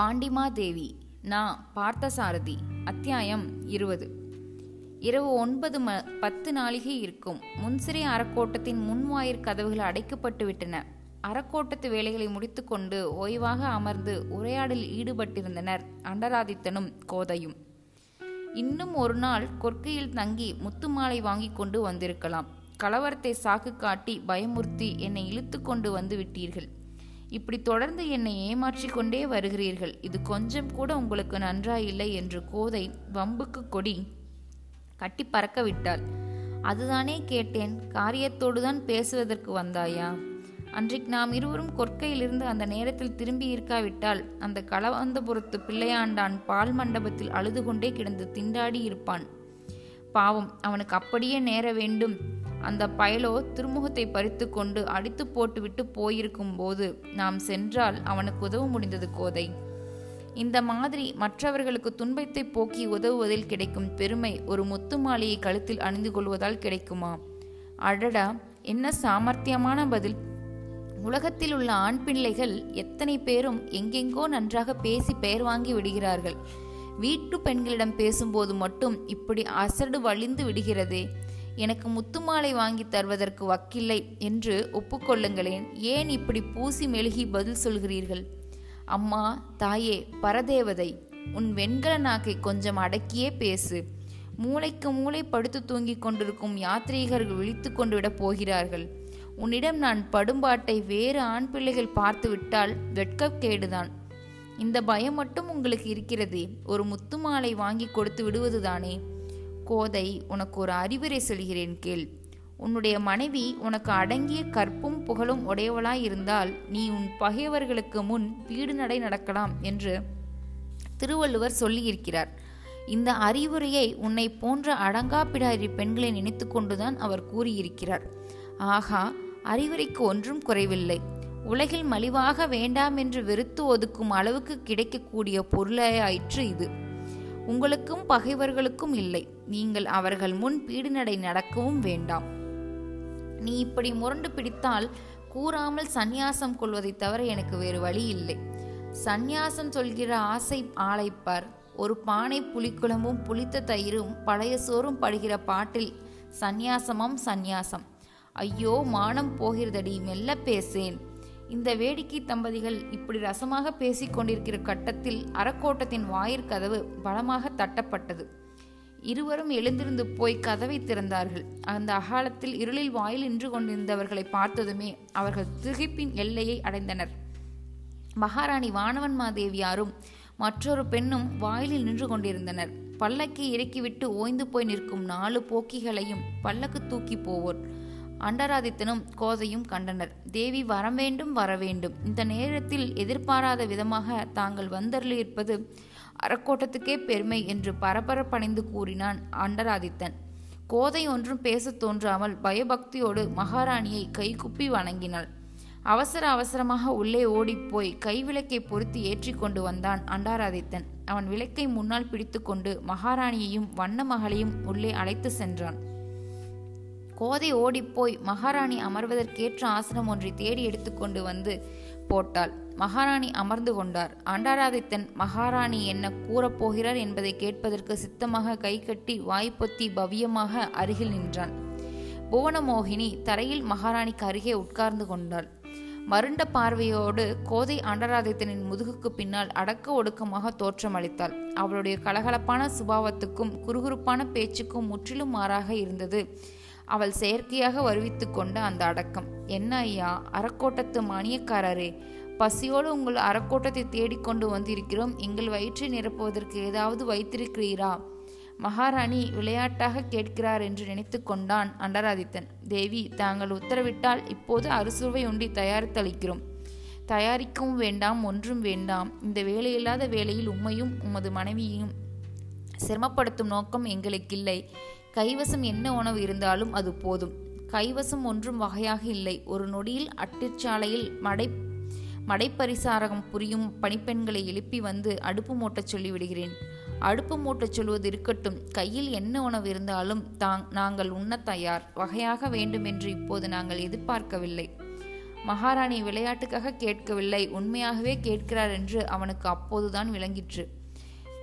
பாண்டிமாதேவி நான் பார்த்தசாரதி அத்தியாயம் இருபது. இரவு ஒன்பது ம பத்து நாளிகை இருக்கும். முன்சிறை அறக்கோட்டத்தின் முன்வாயிற் கதவுகள் அடைக்கப்பட்டு விட்டன. அறக்கோட்டத்து வேலைகளை முடித்துக்கொண்டு ஓய்வாக அமர்ந்து உரையாடலில் ஈடுபட்டிருந்தனர் அண்டராதித்தனும் கோதையும். இன்னும் ஒரு நாள் கொற்கையில் தங்கி முத்துமாலை வாங்கி கொண்டு வந்திருக்கலாம். கலவரத்தை சாக்கு காட்டி பயமுறுத்தி என்னை இழுத்து கொண்டு வந்து விட்டீர்கள். இப்படி தொடர்ந்து என்னை ஏமாற்றிக் கொண்டே வருகிறீர்கள். இது கொஞ்சம் கூட உங்களுக்கு நன்றாயில்லை என்று கோதை வம்புக்கு கொடி கட்டி பறக்க விட்டாள் அதுதானே கேட்டேன். காரியத்தோடு தான் பேசுவதற்கு வந்தாயா? அன்றைக்கு நாம் இருவரும் கொற்கையிலிருந்து அந்த நேரத்தில் திரும்பி இருக்காவிட்டால் அந்த களவந்தபுரத்து பிள்ளையாண்டான் பால் மண்டபத்தில் அழுது கொண்டே கிடந்து திண்டாடி இருப்பான். பாவம் அவனுக்கு அப்படியே நேர வேண்டும். அந்த பயலோ திருமுகத்தை பறித்து கொண்டு அடித்து போட்டுவிட்டு போயிருக்கும் போது நாம் சென்றால் அவனுக்கு உதவ முடிந்தது கோதை. இந்த மாதிரி மற்றவர்களுக்கு துன்பத்தை போக்கி உதவுவதில் கிடைக்கும் பெருமை ஒரு முத்து மாலையை கழுத்தில் அணிந்து கொள்வதால் கிடைக்குமா? அடடா என்ன சாமர்த்தியமான பதில். உலகத்தில் உள்ள ஆண் பிள்ளைகள் எத்தனை பேரும் எங்கெங்கோ நன்றாக பேசி பெயர் வாங்கி விடுகிறார்கள். வீட்டு பெண்களிடம் பேசும்போது மட்டும் இப்படி அசடு வழிந்து விடுகிறதே. எனக்கு முத்துமாலை வாங்கி தருவதற்கு வக்கில்லை என்று ஒப்புக்கொள்ளுங்களேன். ஏன் இப்படி பூசி மெழுகி பதில் சொல்கிறீர்கள்? அம்மா தாயே பரதேவதை உன் வெண்கல நாக்கை கொஞ்சம் அடக்கியே பேசு. மூளைக்கு மூளை படுத்து தூங்கிக் கொண்டிருக்கும் யாத்ரீகர்கள் விழித்து கொண்டு விட போகிறார்கள். உன்னிடம் நான் படும்பாட்டை வேறு ஆண் பிள்ளைகள் பார்த்து விட்டால் வெட்கக்கேடுதான் இந்த பயம் மட்டும் உங்களுக்கு இருக்கிறதே. ஒரு முத்து மாலை வாங்கி கொடுத்து விடுவதுதானே? கோதை உனக்கு ஒரு அறிவுரை சொல்கிறேன் கேள். உன்னுடைய மனைவி உனக்கு அடங்கிய கற்பும் புகழும் உடையவளாய் இருந்தால் நீ உன் பகைவர்களுக்கு முன் வீடு நடை நடக்கலாம் என்று திருவள்ளுவர் சொல்லியிருக்கிறார். இந்த அறிவுரையை உன்னை போன்ற அடங்கா பிடாரி பெண்களை நினைத்து கொண்டுதான் அவர் கூறியிருக்கிறார். ஆகா அறிவுரைக்கு ஒன்றும் குறைவில்லை. உலகில் மலிவாக வேண்டாம் என்று வெறுத்து ஒதுக்கும் அளவுக்கு கிடைக்கக்கூடிய பொருளாயிற்று இது. உங்களுக்கும் பகைவர்களுக்கும் இல்லை. நீங்கள் அவர்கள் முன் பீடுநடை நடக்கவும் வேண்டாம். நீ இப்படி முரண்டு பிடித்தால் கூறாமல் சந்நியாசம் கொள்வதை தவிர எனக்கு வேறு வழி இல்லை. சந்நியாசம் சொல்கிற ஆசை ஆளைப்பார். ஒரு பானை புலிக்குழம்பும் புளித்த தயிரும் பழைய சோறும் படுகிற பாட்டில் சந்நியாசமாம் சந்நியாசம். ஐயோ மானம் போகிறதடி மெல்ல பேசேன். இந்த வேடிக்கை தம்பதிகள் இப்படி ரசமாக பேசிக் கொண்டிருக்கிற கட்டத்தில் அறக்கோட்டத்தின் வாயிற்கதவு பலமாக தட்டப்பட்டது. இருவரும் எழுந்திருந்து போய் கதவை திறந்தார்கள். அந்த அகாலத்தில் இருளில் வாயில் நின்று கொண்டிருந்தவர்களை பார்த்ததுமே அவர்கள் திகைப்பின் எல்லையை அடைந்தனர். மகாராணி வானவன் மாதேவியாரும் மற்றொரு பெண்ணும் வாயிலில் நின்று கொண்டிருந்தனர். பல்லக்கை இறக்கிவிட்டு ஓய்ந்து போய் நிற்கும் நாலு போக்கிகளையும் பல்லக்கு தூக்கி போவோர் அண்டராதித்தனும் கோதையும் கண்டனர். தேவி வரவேண்டும் வரவேண்டும் இந்த நேரத்தில் எதிர்பாராத விதமாக தாங்கள் வந்தருளியிருப்பது அறக்கோட்டத்துக்கே பெருமை என்று பரபரப்பணிந்து கூறினான் அண்டராதித்தன். கோதை ஒன்றும் பேசத் தோன்றாமல் பயபக்தியோடு மகாராணியை கைகுப்பி வணங்கினாள். அவசர அவசரமாக உள்ளே ஓடிப்போய் கைவிளக்கை பொருத்தி ஏற்றி கொண்டு வந்தான் அண்டாராதித்தன். அவன் விளக்கை முன்னால் பிடித்துக்கொண்டு மகாராணியையும் வண்ண மகளையும் உள்ளே அழைத்து சென்றான். கோதை ஓடிப்போய் மகாராணி அமர்வதற்கேற்ற ஆசனம் ஒன்றை தேடி எடுத்துக்கொண்டு வந்து போட்டாள். மகாராணி அமர்ந்து கொண்டார். ஆண்டாராதித்தன் மகாராணி என்ன கூறப்போகிறார் என்பதை கேட்பதற்கு சித்தமாக கைகட்டி வாய்ப்பொத்தி பவ்யமாக அருகில் நின்றான். புவனமோகினி தரையில் மகாராணிக்கு அருகே உட்கார்ந்து கொண்டாள். மருண்ட பார்வையோடு கோதை ஆண்டராதித்தனின் முதுகுக்கு பின்னால் அடக்க ஒடுக்கமாக தோற்றமளித்தாள் அவளுடைய கலகலப்பான சுபாவத்துக்கும் குறுகுறுப்பான பேச்சுக்கும் முற்றிலும் மாறாக இருந்தது. அவள் செயற்கையாக வருவித்து கொண்ட அந்த அடக்கம். என்ன ஐயா அறக்கோட்டத்து மானியக்காரரே பசியோடு உங்கள் அறக்கோட்டத்தை தேடிக்கொண்டு வந்திருக்கிறோம். எங்கள் வயிற்றை நிரப்புவதற்கு ஏதாவது வைத்திருக்கிறீரா? மகாராணி விளையாட்டாக கேட்கிறார் என்று நினைத்து கொண்டான் அண்டராதித்தன். தேவி தாங்கள் உத்தரவிட்டால் இப்போது அறுசுவை உண்டி தயாரித்தளிக்கிறோம். தயாரிக்கவும் வேண்டாம் ஒன்றும் வேண்டாம். இந்த வேலையில்லாத வேலையில் உம்மையும் உமது மனைவியையும் சிரமப்படுத்தும் நோக்கம் எங்களுக்கில்லை. கைவசம் என்ன உணவு இருந்தாலும் அது போதும். கைவசம் ஒன்றும் வகையாக இல்லை. ஒரு நொடியில் அட்டிற்சாலையில் மடை மடைப்பரிசாரகம் புரியும் பணிப்பெண்களை எழுப்பி வந்து அடுப்பு மூட்டச் சொல்லிவிடுகிறேன். அடுப்பு மூட்டச் சொல்வது இருக்கட்டும். கையில் என்ன உணவு இருந்தாலும் தாங் நாங்கள் உண்ண தயார். வகையாக வேண்டுமென்று இப்போது நாங்கள் எதிர்பார்க்கவில்லை. மகாராணி விளையாட்டுக்காக கேட்கவில்லை. உண்மையாகவே கேட்கிறார் என்று அவனுக்கு அப்போதுதான் விளங்கிற்று.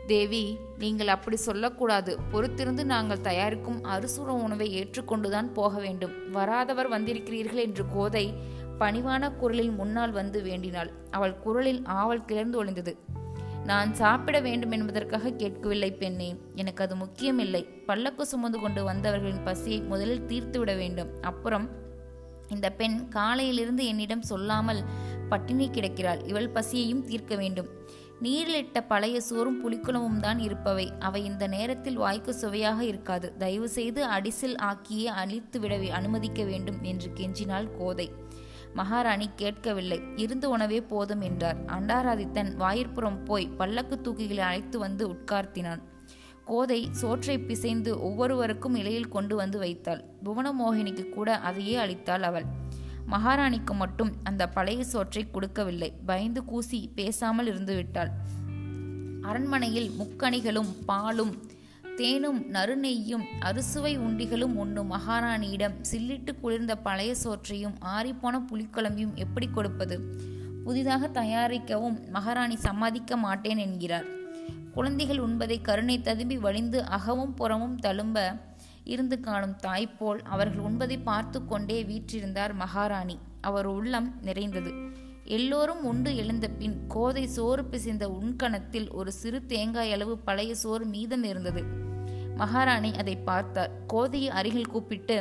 தேவி நீங்கள் அப்படி சொல்லக்கூடாது. பொறுத்திருந்து நாங்கள் தயாரிக்கும் அறுசுர உணவை ஏற்றுக்கொண்டுதான் போக வேண்டும். வராதவர் வந்திருக்கிறீர்கள் என்று கோதை பணிவான குரலில் முன்னால் வந்து வேண்டினாள். அவள் குரலில் ஆவல் கிளர்ந்து ஒளிந்தது. நான் சாப்பிட வேண்டும் என்பதற்காக கேட்கவில்லை பெண்ணே. எனக்கு அது முக்கியமில்லை. பல்லக்கு சுமந்து கொண்டு வந்தவர்களின் பசியை முதலில் தீர்த்துவிட வேண்டும். அப்புறம் இந்த பெண் காலையிலிருந்து என்னிடம் சொல்லாமல் பட்டினி கிடக்கிறாள். இவள் பசியையும் தீர்க்க வேண்டும். நீரிலிட்ட பழைய சோறும் புளிக்குளமும் தான் இருப்பவை. அவை இந்த நேரத்தில் வாய்க்கு சுவையாக இருக்காது. தயவு செய்து அடிசில் ஆக்கியே அழித்து விட அனுமதிக்க வேண்டும் என்று கெஞ்சினாள் கோதை. மகாராணி கேட்கவில்லை. இருந்து உணவே போதும் என்றார். அண்டாராதித்தன் வாயிற்புறம் போய் பல்லக்கு தூக்கிகளை அழைத்து வந்து உட்கார்த்தினான். கோதை சோற்றை பிசைந்து ஒவ்வொருவருக்கும் இலையில் கொண்டு வந்து வைத்தாள். புவனமோகினிக்கு கூட அதையே அளித்தாள் அவள். மகாராணிக்கு மட்டும் அந்த பழைய சோற்றை கொடுக்கவில்லை. பயந்து கூசி பேசாமல் இருந்து விட்டாள் அரண்மனையில் முக்கணிகளும் பாலும் தேனும் நறுநெய்யும் அறுசுவை உண்டிகளும் உண்ணும் மகாராணியிடம். சில்லிட்டு குளிர்ந்த பழைய சோற்றையும் ஆறிப்போன புளிக்குழம்பையும் எப்படி கொடுப்பது? புதிதாக தயாரிக்கவும் மகாராணி சம்மதிக்க மாட்டேன் என்கிறார். குழந்தைகள் உண்பதை கருணை ததும்பி வழிந்து அகமும் புறமும் தழும்ப இருந்து காணும் தாய்ப்போல் அவர்கள் உண்பதை பார்த்து கொண்டே வீற்றிருந்தார் மகாராணி. அவர் உள்ளம் நிறைந்தது. எல்லோரும் உண்டு எழுந்த பின் கோதை சோறு பிசைந்த உண்கணத்தில் ஒரு சிறு தேங்காய் அளவு பழைய சோறு மீதம் இருந்தது. மகாராணி அதை பார்த்தார். கோதையை அருகில் கூப்பிட்டு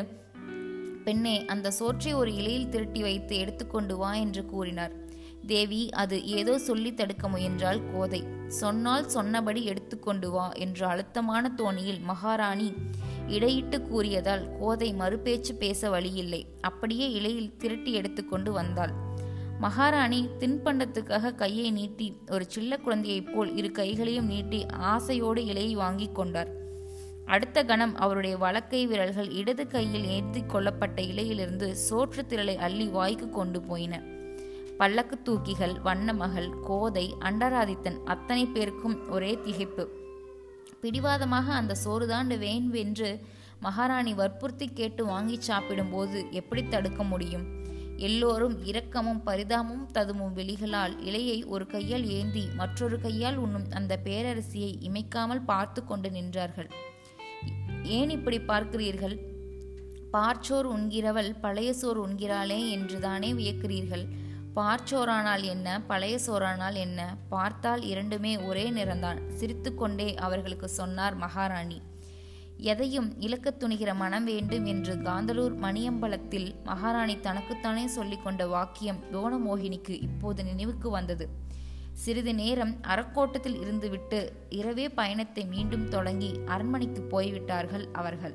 பெண்ணே அந்த சோற்றை ஒரு இலையில் திருட்டி வைத்து எடுத்துக்கொண்டு வா என்று கூறினார். தேவி அது ஏதோ சொல்லி தடுக்க முயன்றாள் கோதை. சொன்னால் சொன்னபடி எடுத்துக்கொண்டு வா என்ற அழுத்தமான தோணியில் மகாராணி இடையிட்டு கூறியதால் கோதை மறுபேச்சு பேச வழியில்லை. அப்படியே இலையில் திரட்டி எடுத்துக்கொண்டு வந்தாள். மகாராணி தின்பண்டத்துக்காக கையை நீட்டி ஒரு சில்ல குழந்தையைப் போல் இரு கைகளையும் நீட்டி ஆசையோடு இலையை வாங்கி கொண்டார். அடுத்த கணம் அவருடைய வலக்கை விரல்கள் இடது கையில் ஏற்றி கொள்ளப்பட்ட இலையிலிருந்து சோற்று திரளை அள்ளி வாய்க்கு கொண்டு போயின. பல்லக்கு தூக்கிகள் வண்ணமகள் கோதை அண்டராதித்தன் அத்தனை பேருக்கும் ஒரே திகைப்பு. பிடிவாதமாக அந்த சோறுதாண்டு வேண்வென்று மகாராணி வற்புறுத்தி கேட்டு வாங்கி சாப்பிடும்போது எப்படி தடுக்க முடியும்? எல்லோரும் இரக்கமும் பரிதாமும் ததுமும் வெளிகளால் இலையை ஒரு கையால் ஏந்தி மற்றொரு கையால் உண்ணும் அந்த பேரரசியை இமைக்காமல் பார்த்து கொண்டு நின்றார்கள். ஏன் இப்படி பார்க்கிறீர்கள்? பார்ச்சோர் உண்கிறவள் பழைய சோர் உண்கிறாளே என்றுதானே வியக்கிறீர்கள். பார்ச்சோரானால் என்ன? பழைய சோறானால் என்ன? பார்த்தால் இரண்டுமே ஒரே நிறந்தான் சிரித்துக்கொண்டே அவர்களுக்கு சொன்னார் மகாராணி. எதையும் இழக்கத் துணிகிற மனம் வேண்டும் என்று காந்தலூர் மணியம்பலத்தில் மகாராணி தனக்குத்தானே சொல்லிக் கொண்ட வாக்கியம் யோனமோகினிக்கு இப்போது நினைவுக்கு வந்தது. சிறிது நேரம் அறக்கோட்டத்தில் இருந்துவிட்டு இரவே பயணத்தை மீண்டும் தொடங்கி அரண்மனைக்கு போய்விட்டார்கள் அவர்கள்.